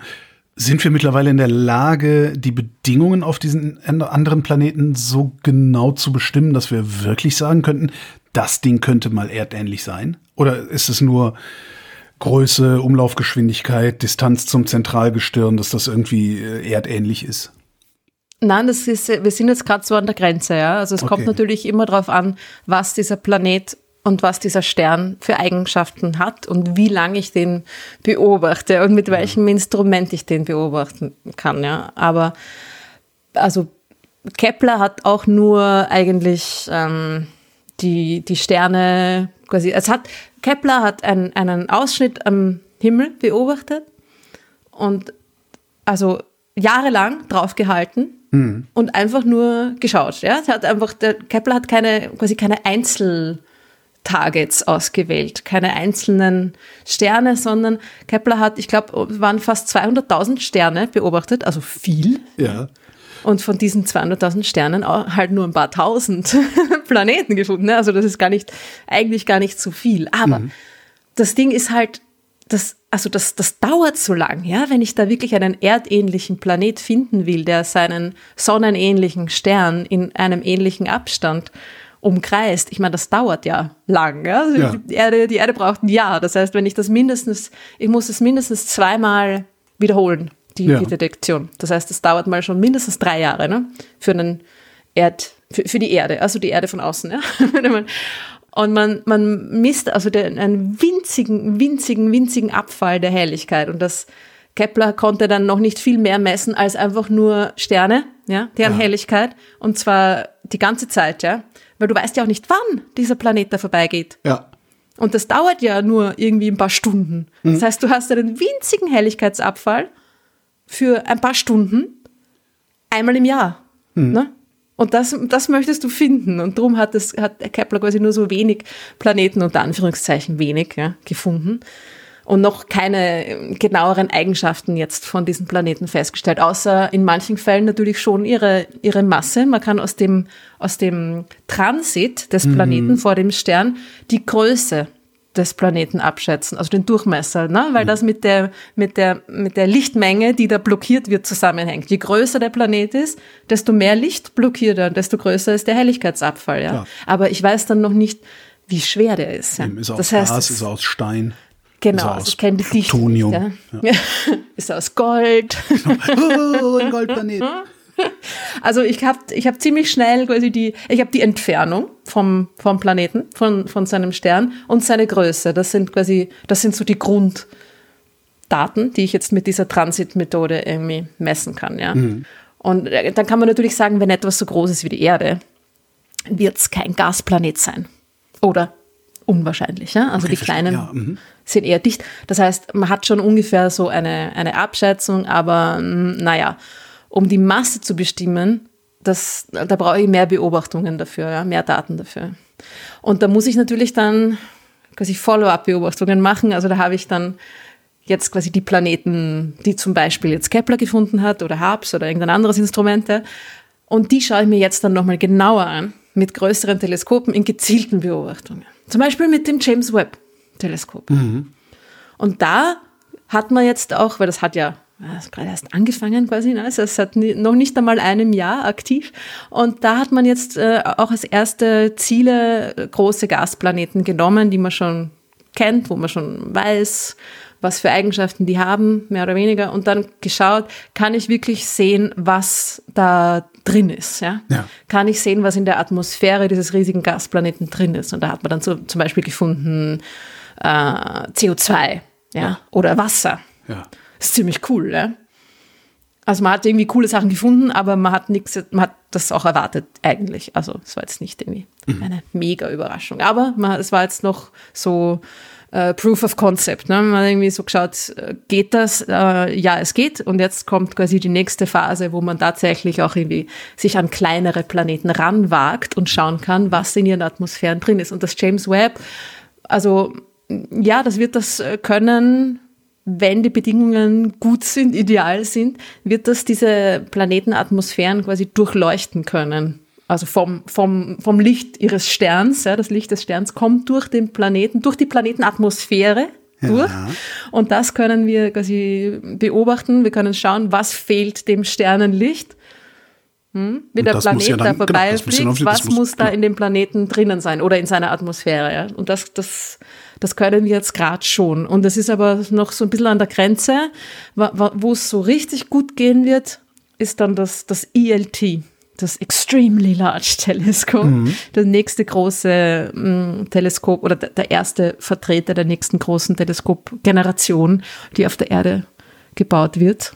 sind wir mittlerweile in der Lage, die Bedingungen auf diesen anderen Planeten so genau zu bestimmen, dass wir wirklich sagen könnten, das Ding könnte mal erdähnlich sein? Oder ist es nur Größe, Umlaufgeschwindigkeit, Distanz zum Zentralgestirn, dass das irgendwie äh, erdähnlich ist? Nein, das ist, wir sind jetzt gerade so an der Grenze, ja. Also es okay. kommt natürlich immer darauf an, was dieser Planet und was dieser Stern für Eigenschaften hat und wie lange ich den beobachte und mit welchem Instrument ich den beobachten kann, ja. Aber also Kepler hat auch nur eigentlich ähm, die, die Sterne quasi, es hat, Kepler hat einen, einen Ausschnitt am Himmel beobachtet und also jahrelang draufgehalten mhm. und einfach nur geschaut. Ja? hat einfach, der Kepler hat keine, quasi keine Einzeltargets ausgewählt, keine einzelnen Sterne, sondern Kepler hat, ich glaube, waren fast 200.000 Sterne beobachtet, also viel. Ja. Und von diesen 200.000 Sternen halt nur ein paar tausend [laughs] Planeten gefunden. Ne? Also das ist gar nicht, eigentlich gar nicht so viel. Aber mhm. das Ding ist halt, das, also das, das dauert so lang, ja, wenn ich da wirklich einen erdähnlichen Planet finden will, der seinen sonnenähnlichen Stern in einem ähnlichen Abstand umkreist. Ich meine, das dauert ja lang. Ja? Also ja. Die, Erde, die Erde braucht ein Jahr. Das heißt, wenn ich das mindestens, ich muss es mindestens zweimal wiederholen die, ja. die Detektion. Das heißt, es dauert mal schon mindestens drei Jahre ne? für einen Erd, für, für die Erde, also die Erde von außen. Ja? [laughs] Und man, man misst also den, einen winzigen, winzigen, winzigen Abfall der Helligkeit. Und das Kepler konnte dann noch nicht viel mehr messen als einfach nur Sterne, ja, deren ja. Helligkeit. Und zwar die ganze Zeit, ja. Weil du weißt ja auch nicht, wann dieser Planet da vorbeigeht. Ja. Und das dauert ja nur irgendwie ein paar Stunden. Mhm. Das heißt, du hast einen winzigen Helligkeitsabfall für ein paar Stunden einmal im Jahr. Mhm. Ne? Und das, das möchtest du finden. Und darum hat, das, hat Kepler quasi nur so wenig Planeten, unter Anführungszeichen wenig, ja, gefunden. Und noch keine genaueren Eigenschaften jetzt von diesen Planeten festgestellt, außer in manchen Fällen natürlich schon ihre, ihre Masse. Man kann aus dem, aus dem Transit des Planeten mhm. vor dem Stern die Größe des Planeten abschätzen, also den Durchmesser, ne? weil mhm. das mit der, mit, der, mit der Lichtmenge, die da blockiert wird, zusammenhängt. Je größer der Planet ist, desto mehr Licht blockiert er, desto größer ist der Helligkeitsabfall. Ja? Aber ich weiß dann noch nicht, wie schwer der ist. Ja? Ist er das aus heißt, Glas, ist aus Stein? Genau, ist also ich kenne die Dichte. Plutonium. Ja? Ja. [laughs] ist aus Gold? [laughs] oh, ein Goldplanet. [laughs] [laughs] Also ich habe ich hab ziemlich schnell quasi die, ich habe die Entfernung vom, vom Planeten, von, von seinem Stern und seine Größe. Das sind quasi, das sind so die Grunddaten, die ich jetzt mit dieser Transitmethode irgendwie messen kann. Ja. Mhm. Und äh, dann kann man natürlich sagen, wenn etwas so groß ist wie die Erde, wird es kein Gasplanet sein. Oder unwahrscheinlich. Ja? Also okay, die kleinen ja, mhm. sind eher dicht. Das heißt, man hat schon ungefähr so eine, eine Abschätzung, aber naja, um die Masse zu bestimmen, das, da brauche ich mehr Beobachtungen dafür, ja, mehr Daten dafür. Und da muss ich natürlich dann quasi Follow-up-Beobachtungen machen. Also da habe ich dann jetzt quasi die Planeten, die zum Beispiel jetzt Kepler gefunden hat oder HABS oder irgendein anderes Instrument. Und die schaue ich mir jetzt dann nochmal genauer an mit größeren Teleskopen in gezielten Beobachtungen. Zum Beispiel mit dem James Webb Teleskop. Mhm. Und da hat man jetzt auch, weil das hat ja das ist gerade erst angefangen quasi, ne? also es hat noch nicht einmal einem Jahr aktiv. Und da hat man jetzt äh, auch als erste Ziele äh, große Gasplaneten genommen, die man schon kennt, wo man schon weiß, was für Eigenschaften die haben, mehr oder weniger, und dann geschaut, kann ich wirklich sehen, was da drin ist. Ja? ja. Kann ich sehen, was in der Atmosphäre dieses riesigen Gasplaneten drin ist. Und da hat man dann so, zum Beispiel gefunden äh, CO2 ja? ja? oder Wasser. Ja. Das ist ziemlich cool, ja. Also man hat irgendwie coole Sachen gefunden, aber man hat nichts, man hat das auch erwartet eigentlich. Also es war jetzt nicht irgendwie mhm. eine mega Überraschung. Aber man, es war jetzt noch so äh, Proof of Concept. Ne? Man hat irgendwie so geschaut, äh, geht das? Äh, ja, es geht. Und jetzt kommt quasi die nächste Phase, wo man tatsächlich auch irgendwie sich an kleinere Planeten ranwagt und schauen kann, was in ihren Atmosphären drin ist. Und das James Webb, also ja, das wird das äh, können wenn die Bedingungen gut sind, ideal sind, wird das diese Planetenatmosphären quasi durchleuchten können. Also vom, vom, vom Licht ihres Sterns, ja, das Licht des Sterns kommt durch den Planeten, durch die Planetenatmosphäre durch. Ja. Und das können wir quasi beobachten. Wir können schauen, was fehlt dem Sternenlicht. Hm? Wie der Planet ja dann, da vorbeifliegt, genau, was muss, muss da in dem Planeten drinnen sein oder in seiner Atmosphäre. Ja? Und das, das das können wir jetzt gerade schon. Und es ist aber noch so ein bisschen an der Grenze. Wo es so richtig gut gehen wird, ist dann das, das ELT, das Extremely Large Telescope, mhm. das nächste große ähm, Teleskop oder der erste Vertreter der nächsten großen Teleskopgeneration, die auf der Erde gebaut wird.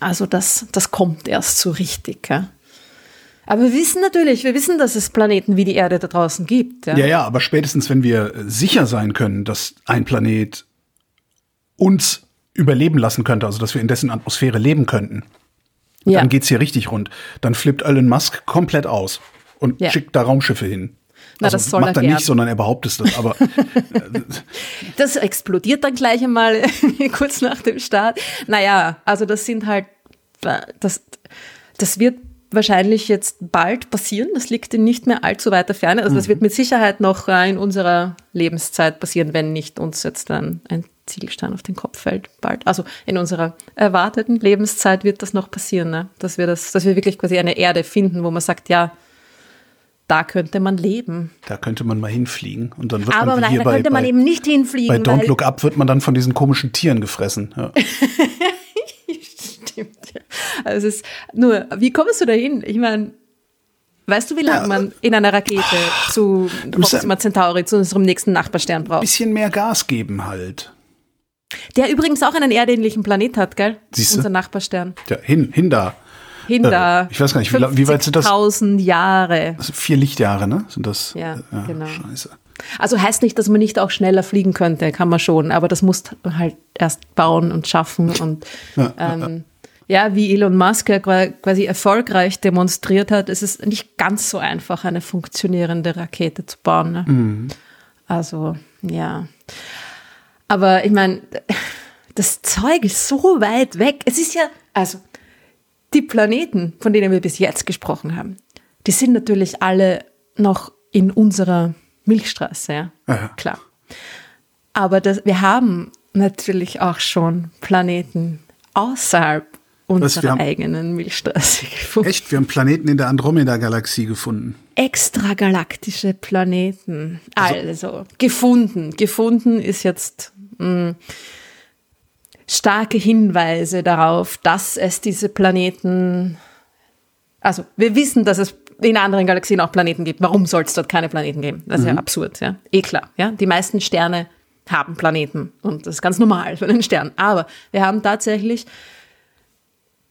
Also das, das kommt erst so richtig. Ja. Aber wir wissen natürlich, wir wissen, dass es Planeten wie die Erde da draußen gibt. Ja, ja, ja aber spätestens, wenn wir sicher sein können, dass ein Planet uns überleben lassen könnte, also dass wir in dessen Atmosphäre leben könnten, ja. dann geht's hier richtig rund. Dann flippt Elon Musk komplett aus und ja. schickt da Raumschiffe hin. Na, also das soll macht er nicht, sondern er behauptet das. Aber [laughs] das explodiert dann gleich einmal [laughs] kurz nach dem Start. Naja, also das sind halt das das wird wahrscheinlich jetzt bald passieren. Das liegt in nicht mehr allzu weiter Ferne. Also das mhm. wird mit Sicherheit noch äh, in unserer Lebenszeit passieren, wenn nicht uns jetzt dann ein Ziegelstein auf den Kopf fällt bald. Also in unserer erwarteten Lebenszeit wird das noch passieren, ne? dass wir das, dass wir wirklich quasi eine Erde finden, wo man sagt, ja, da könnte man leben. Da könnte man mal hinfliegen und dann wird Aber man nein, hier da könnte bei, man eben nicht hinfliegen. Bei Don't Look Up wird man dann von diesen komischen Tieren gefressen. Ja. [laughs] Stimmt. Also es ist nur, wie kommst du da hin? Ich meine, weißt du, wie lange ja, man in einer Rakete zu Proxima Centauri, zu unserem nächsten Nachbarstern braucht? Ein bisschen mehr Gas geben halt. Der übrigens auch einen erdähnlichen Planet hat, gell? Siehste? Unser Nachbarstern. Ja, hin, hin da. Hin da. Äh, ich weiß gar nicht, wie, wie weit sind das? Tausend Jahre. Also vier Lichtjahre, ne? Sind das? Ja, ja genau. Scheiße. Also heißt nicht, dass man nicht auch schneller fliegen könnte, kann man schon, aber das muss halt erst bauen und schaffen und ja, ähm, ja, wie Elon Musk ja quasi erfolgreich demonstriert hat, ist es nicht ganz so einfach, eine funktionierende Rakete zu bauen. Ne? Mhm. Also, ja. Aber ich meine, [laughs] das Zeug ist so weit weg. Es ist ja, also, die Planeten, von denen wir bis jetzt gesprochen haben, die sind natürlich alle noch in unserer Milchstraße, ja. Aha. Klar. Aber das, wir haben natürlich auch schon Planeten außerhalb unserer haben, eigenen Milchstraße gefunden. Echt? Wir haben Planeten in der Andromeda-Galaxie gefunden. Extragalaktische Planeten. Also, also gefunden. Gefunden ist jetzt mh, hm, starke Hinweise darauf, dass es diese Planeten Also wir wissen, dass es in anderen Galaxien auch Planeten gibt. Warum soll es dort keine Planeten geben? Das ist ja absurd, ja. Eh klar, ja. Die meisten Sterne haben Planeten und das ist ganz normal für einen Stern. Aber wir haben tatsächlich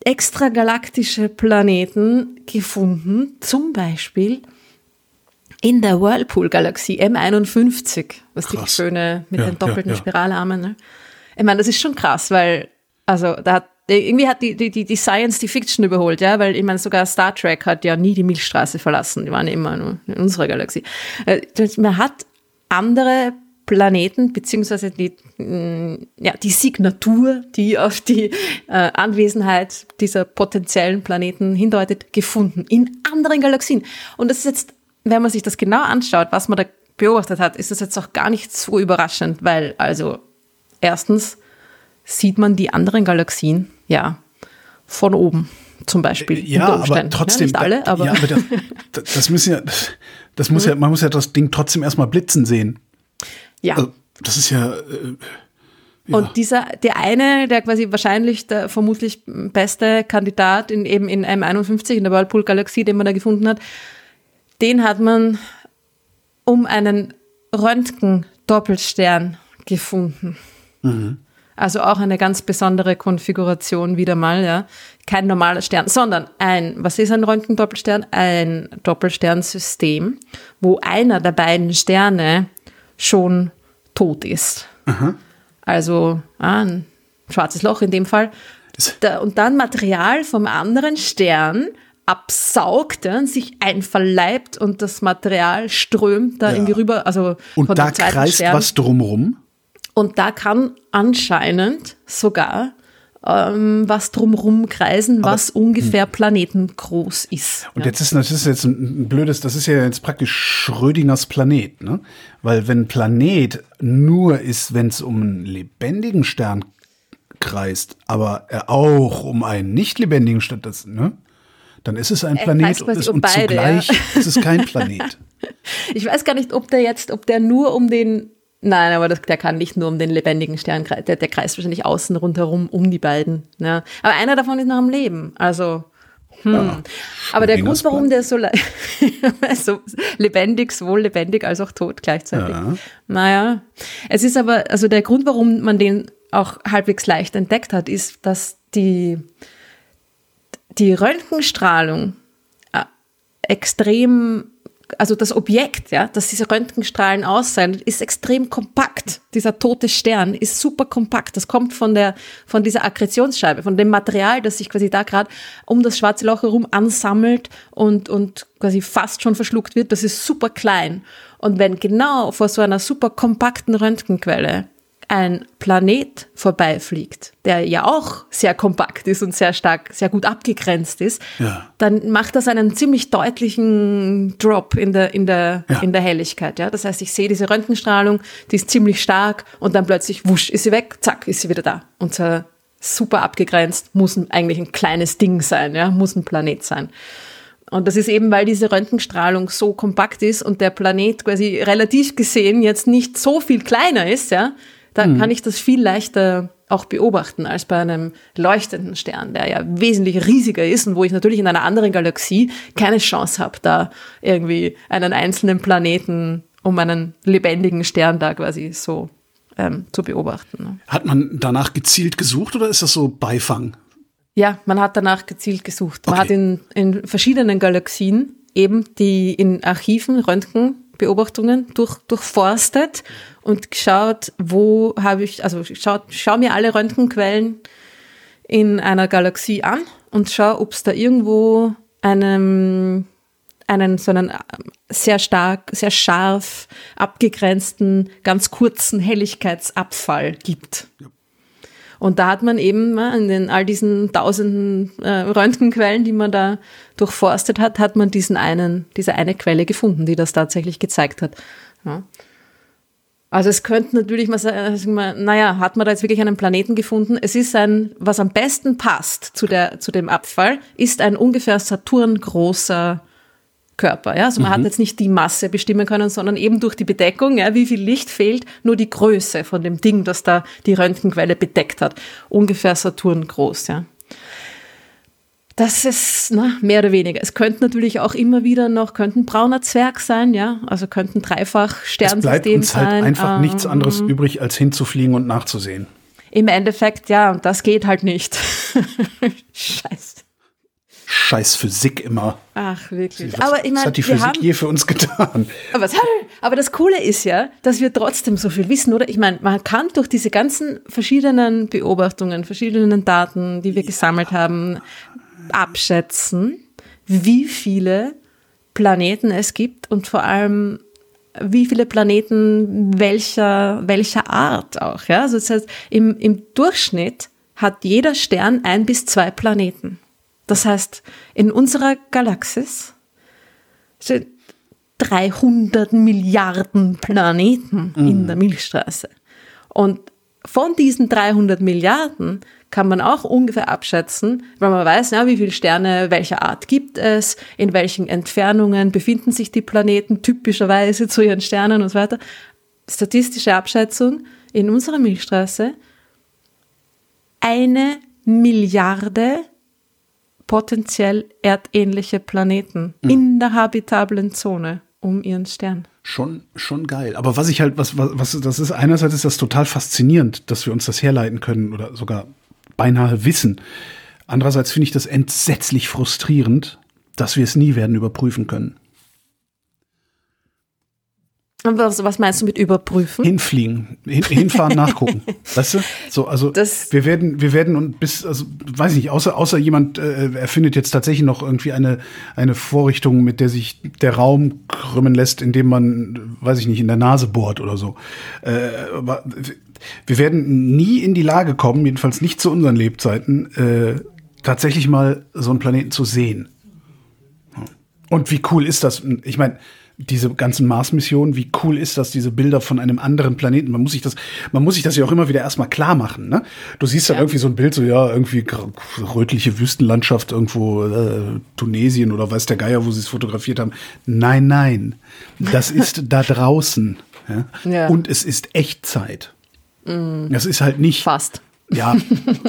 extragalaktische Planeten gefunden, zum Beispiel in der Whirlpool-Galaxie M51, was die schöne mit Ja, den doppelten ja, ja. Spiralarmen. Ne? Ich meine, das ist schon krass, weil also da hat irgendwie hat die, die, die, die Science die Fiction überholt, ja, weil ich meine, sogar Star Trek hat ja nie die Milchstraße verlassen, die waren immer nur in unserer Galaxie. Äh, Man hat andere Planeten, beziehungsweise die, mh, ja, die Signatur, die auf die äh, Anwesenheit dieser potenziellen Planeten hindeutet, gefunden in anderen Galaxien. Und das ist jetzt, wenn man sich das genau anschaut, was man da beobachtet hat, ist das jetzt auch gar nicht so überraschend, weil also erstens sieht man die anderen Galaxien ja von oben zum Beispiel. Ja, aber trotzdem. Ja, nicht alle, aber, ja, aber das, [laughs] das- müssen ja, das muss ja, man muss ja das Ding trotzdem erstmal blitzen sehen. Ja. Also, das ist ja, äh, Und dieser, der eine, der quasi wahrscheinlich der vermutlich beste Kandidat in eben in M51, in der Whirlpool-Galaxie, den man da gefunden hat, den hat man um einen Röntgen-Doppelstern gefunden. Also auch eine ganz besondere Konfiguration wieder mal, ja. Kein normaler Stern, sondern ein, was ist ein Röntgen-Doppelstern? Ein Doppelsternsystem, wo einer der beiden Sterne schon tot ist. Also ah, ein schwarzes Loch in dem Fall. Da, und dann Material vom anderen Stern absaugt und sich einverleibt und das Material strömt da Ja. irgendwie rüber. Also und von da kreist Stern. was drumrum. Und da kann anscheinend sogar ähm, was drumrum kreisen, was ungefähr planetengroß ist. Und ja. jetzt ist das ist jetzt ein blödes, das ist ja jetzt praktisch Schrödingers Planet, ne? Weil wenn Planet nur ist, wenn es um einen lebendigen Stern kreist, aber er auch um einen nicht lebendigen Stern, das, ne? Dann ist es ein Er Planet und, um und beide, zugleich ja. ist es kein Planet. [laughs] Ich weiß gar nicht, ob der jetzt, ob der nur um den, nein, aber das, der kann nicht nur um den lebendigen Stern kreisen, der, der kreist wahrscheinlich außen rundherum um die beiden. Ja. Aber einer davon ist noch am Leben, also. Hm. aber der Grund, warum der so, le- [laughs] so lebendig, sowohl lebendig als auch tot gleichzeitig. Ja. Naja, es ist aber, also der Grund, warum man den auch halbwegs leicht entdeckt hat, ist, dass die, die Röntgenstrahlung äh, extrem, also das Objekt, ja, das diese Röntgenstrahlen aussenden, ist extrem kompakt. Dieser tote Stern ist super kompakt. Das kommt von der, von dieser Akkretionsscheibe, von dem Material, das sich quasi da gerade um das schwarze Loch herum ansammelt und, und quasi fast schon verschluckt wird. Das ist super klein. Und wenn genau vor so einer super kompakten Röntgenquelle ein Planet vorbeifliegt, der ja auch sehr kompakt ist und sehr stark, sehr gut abgegrenzt ist, Ja. dann macht das einen ziemlich deutlichen Drop in der, in der, Ja. in der Helligkeit. Ja? Das heißt, ich sehe diese Röntgenstrahlung, die ist ziemlich stark und dann plötzlich, wusch, ist sie weg, zack, ist sie wieder da. Und zwar super abgegrenzt, muss eigentlich ein kleines Ding sein, ja? muss ein Planet sein. Und das ist eben, weil diese Röntgenstrahlung so kompakt ist und der Planet quasi relativ gesehen jetzt nicht so viel kleiner ist, ja, da kann ich das viel leichter auch beobachten als bei einem leuchtenden Stern, der ja wesentlich riesiger ist und wo ich natürlich in einer anderen Galaxie keine Chance habe, da irgendwie einen einzelnen Planeten um einen lebendigen Stern da quasi so ähm, zu beobachten. ne. Hat man danach gezielt gesucht oder ist das so Beifang? Ja, man hat danach gezielt gesucht. Man Okay. hat in, in verschiedenen Galaxien eben die in Archiven, Röntgenbeobachtungen durch, durchforstet und geschaut, wo habe ich, also schau, schau mir alle Röntgenquellen in einer Galaxie an und schau, ob es da irgendwo einen, einen so einen äh, sehr stark, sehr scharf abgegrenzten, ganz kurzen Helligkeitsabfall gibt. Und da hat man eben äh, in den, all diesen tausenden äh, Röntgenquellen, die man da durchforstet hat, hat man diesen einen, diese eine Quelle gefunden, die das tatsächlich gezeigt hat. Ja. Also es könnte natürlich mal sagen, naja, hat man da jetzt wirklich einen Planeten gefunden? Es ist ein, was am besten passt zu, der, zu dem Abfall, ist ein ungefähr Saturn großer Körper. Ja? Also man hat jetzt nicht die Masse bestimmen können, sondern eben durch die Bedeckung, ja, wie viel Licht fehlt, nur die Größe von dem Ding, das da die Röntgenquelle bedeckt hat. Ungefähr Saturn groß. Ja? Das ist na, mehr oder weniger. Es könnte natürlich auch immer wieder noch, könnte ein brauner Zwerg sein, ja. Also könnten dreifach Sternsystem sein. Es bleibt uns halt einfach ähm, nichts anderes übrig, als hinzufliegen und nachzusehen. Im Endeffekt, ja, und das geht halt nicht. [laughs] Scheiße. Scheiß Physik immer. Ach, wirklich. Was, aber ich mein, was hat die Physik haben, je für uns getan? Aber, aber das Coole ist ja, dass wir trotzdem so viel wissen, oder? Ich meine, man kann durch diese ganzen verschiedenen Beobachtungen, verschiedenen Daten, die wir gesammelt haben, abschätzen, wie viele Planeten es gibt und vor allem wie viele Planeten welcher, welcher Art auch. Ja? Also das heißt, im, im Durchschnitt hat jeder Stern ein bis zwei Planeten. Das heißt, in unserer Galaxis sind 300 Milliarden Planeten mhm. in der Milchstraße. Und von diesen 300 Milliarden kann man auch ungefähr abschätzen, weil man weiß, ja, wie viele Sterne welcher Art gibt es, in welchen Entfernungen befinden sich die Planeten typischerweise zu ihren Sternen und so weiter. Statistische Abschätzung in unserer Milchstraße eine Milliarde potenziell erdähnliche Planeten mhm. in der habitablen Zone um ihren Stern. Schon, schon geil. Aber was ich halt, was, was, was, das ist einerseits ist das total faszinierend, dass wir uns das herleiten können oder sogar beinahe wissen. Andererseits finde ich das entsetzlich frustrierend, dass wir es nie werden überprüfen können. Was, was meinst du mit überprüfen? Hinfliegen, hin, hinfahren, [laughs] nachgucken. Weißt du? So, also das wir werden, wir werden und bis, also weiß ich nicht, außer, außer jemand äh, erfindet jetzt tatsächlich noch irgendwie eine, eine Vorrichtung, mit der sich der Raum krümmen lässt, indem man, weiß ich nicht, in der Nase bohrt oder so. Äh, aber wir werden nie in die Lage kommen, jedenfalls nicht zu unseren Lebzeiten, äh, tatsächlich mal so einen Planeten zu sehen. Und wie cool ist das? Ich meine, diese ganzen Mars-Missionen, wie cool ist das, diese Bilder von einem anderen Planeten? Man muss sich das, man muss sich das ja auch immer wieder erstmal klar machen, ne? Du siehst dann ja. irgendwie so ein Bild, so ja, irgendwie rötliche Wüstenlandschaft irgendwo, äh, Tunesien oder weiß der Geier, wo sie es fotografiert haben. Nein, nein. Das ist da draußen. Ja? ja? Und es ist Echtzeit. Mhm. Das ist halt nicht. Fast. Ja,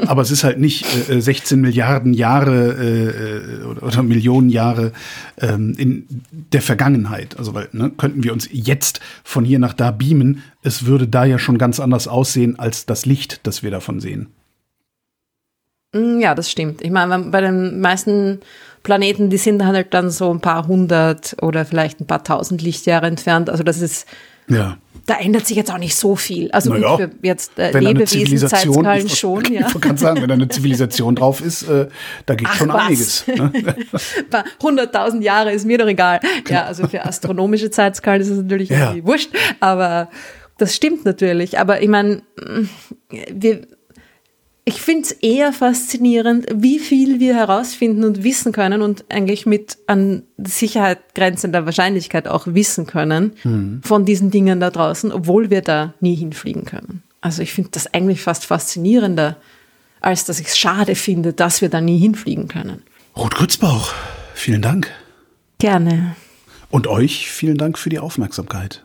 aber es ist halt nicht äh, 16 Milliarden Jahre äh, oder, oder, Millionen Jahre ähm, in der Vergangenheit. Also weil ne, könnten wir uns jetzt von hier nach da beamen, es würde da ja schon ganz anders aussehen als das Licht, das wir davon sehen. Mm, ja, das stimmt. Ich meine, bei den meisten Planeten, die sind halt dann so ein paar hundert oder vielleicht ein paar tausend Lichtjahre entfernt. Also das ist ja da ändert sich jetzt auch nicht so viel. Also naja, für jetzt äh, Lebewesen-Zeitskalen schon. [laughs] Ja. Ich kann sagen, wenn da eine Zivilisation drauf ist, äh, da geht Ach, schon was. einiges. Ne? [laughs] 100.000 Jahre ist mir doch egal. Genau. Ja, also für astronomische Zeitskalen ist es natürlich ja. wurscht, aber das stimmt natürlich. Aber ich meine, wir ich finde es eher faszinierend, wie viel wir herausfinden und wissen können und eigentlich mit an Sicherheit grenzender Wahrscheinlichkeit auch wissen können mhm. von diesen Dingen da draußen, obwohl wir da nie hinfliegen können. Also ich finde das eigentlich fast faszinierender, als dass ich es schade finde, dass wir da nie hinfliegen können. Ruth Grützbauch, vielen Dank. Gerne. Und euch vielen Dank für die Aufmerksamkeit.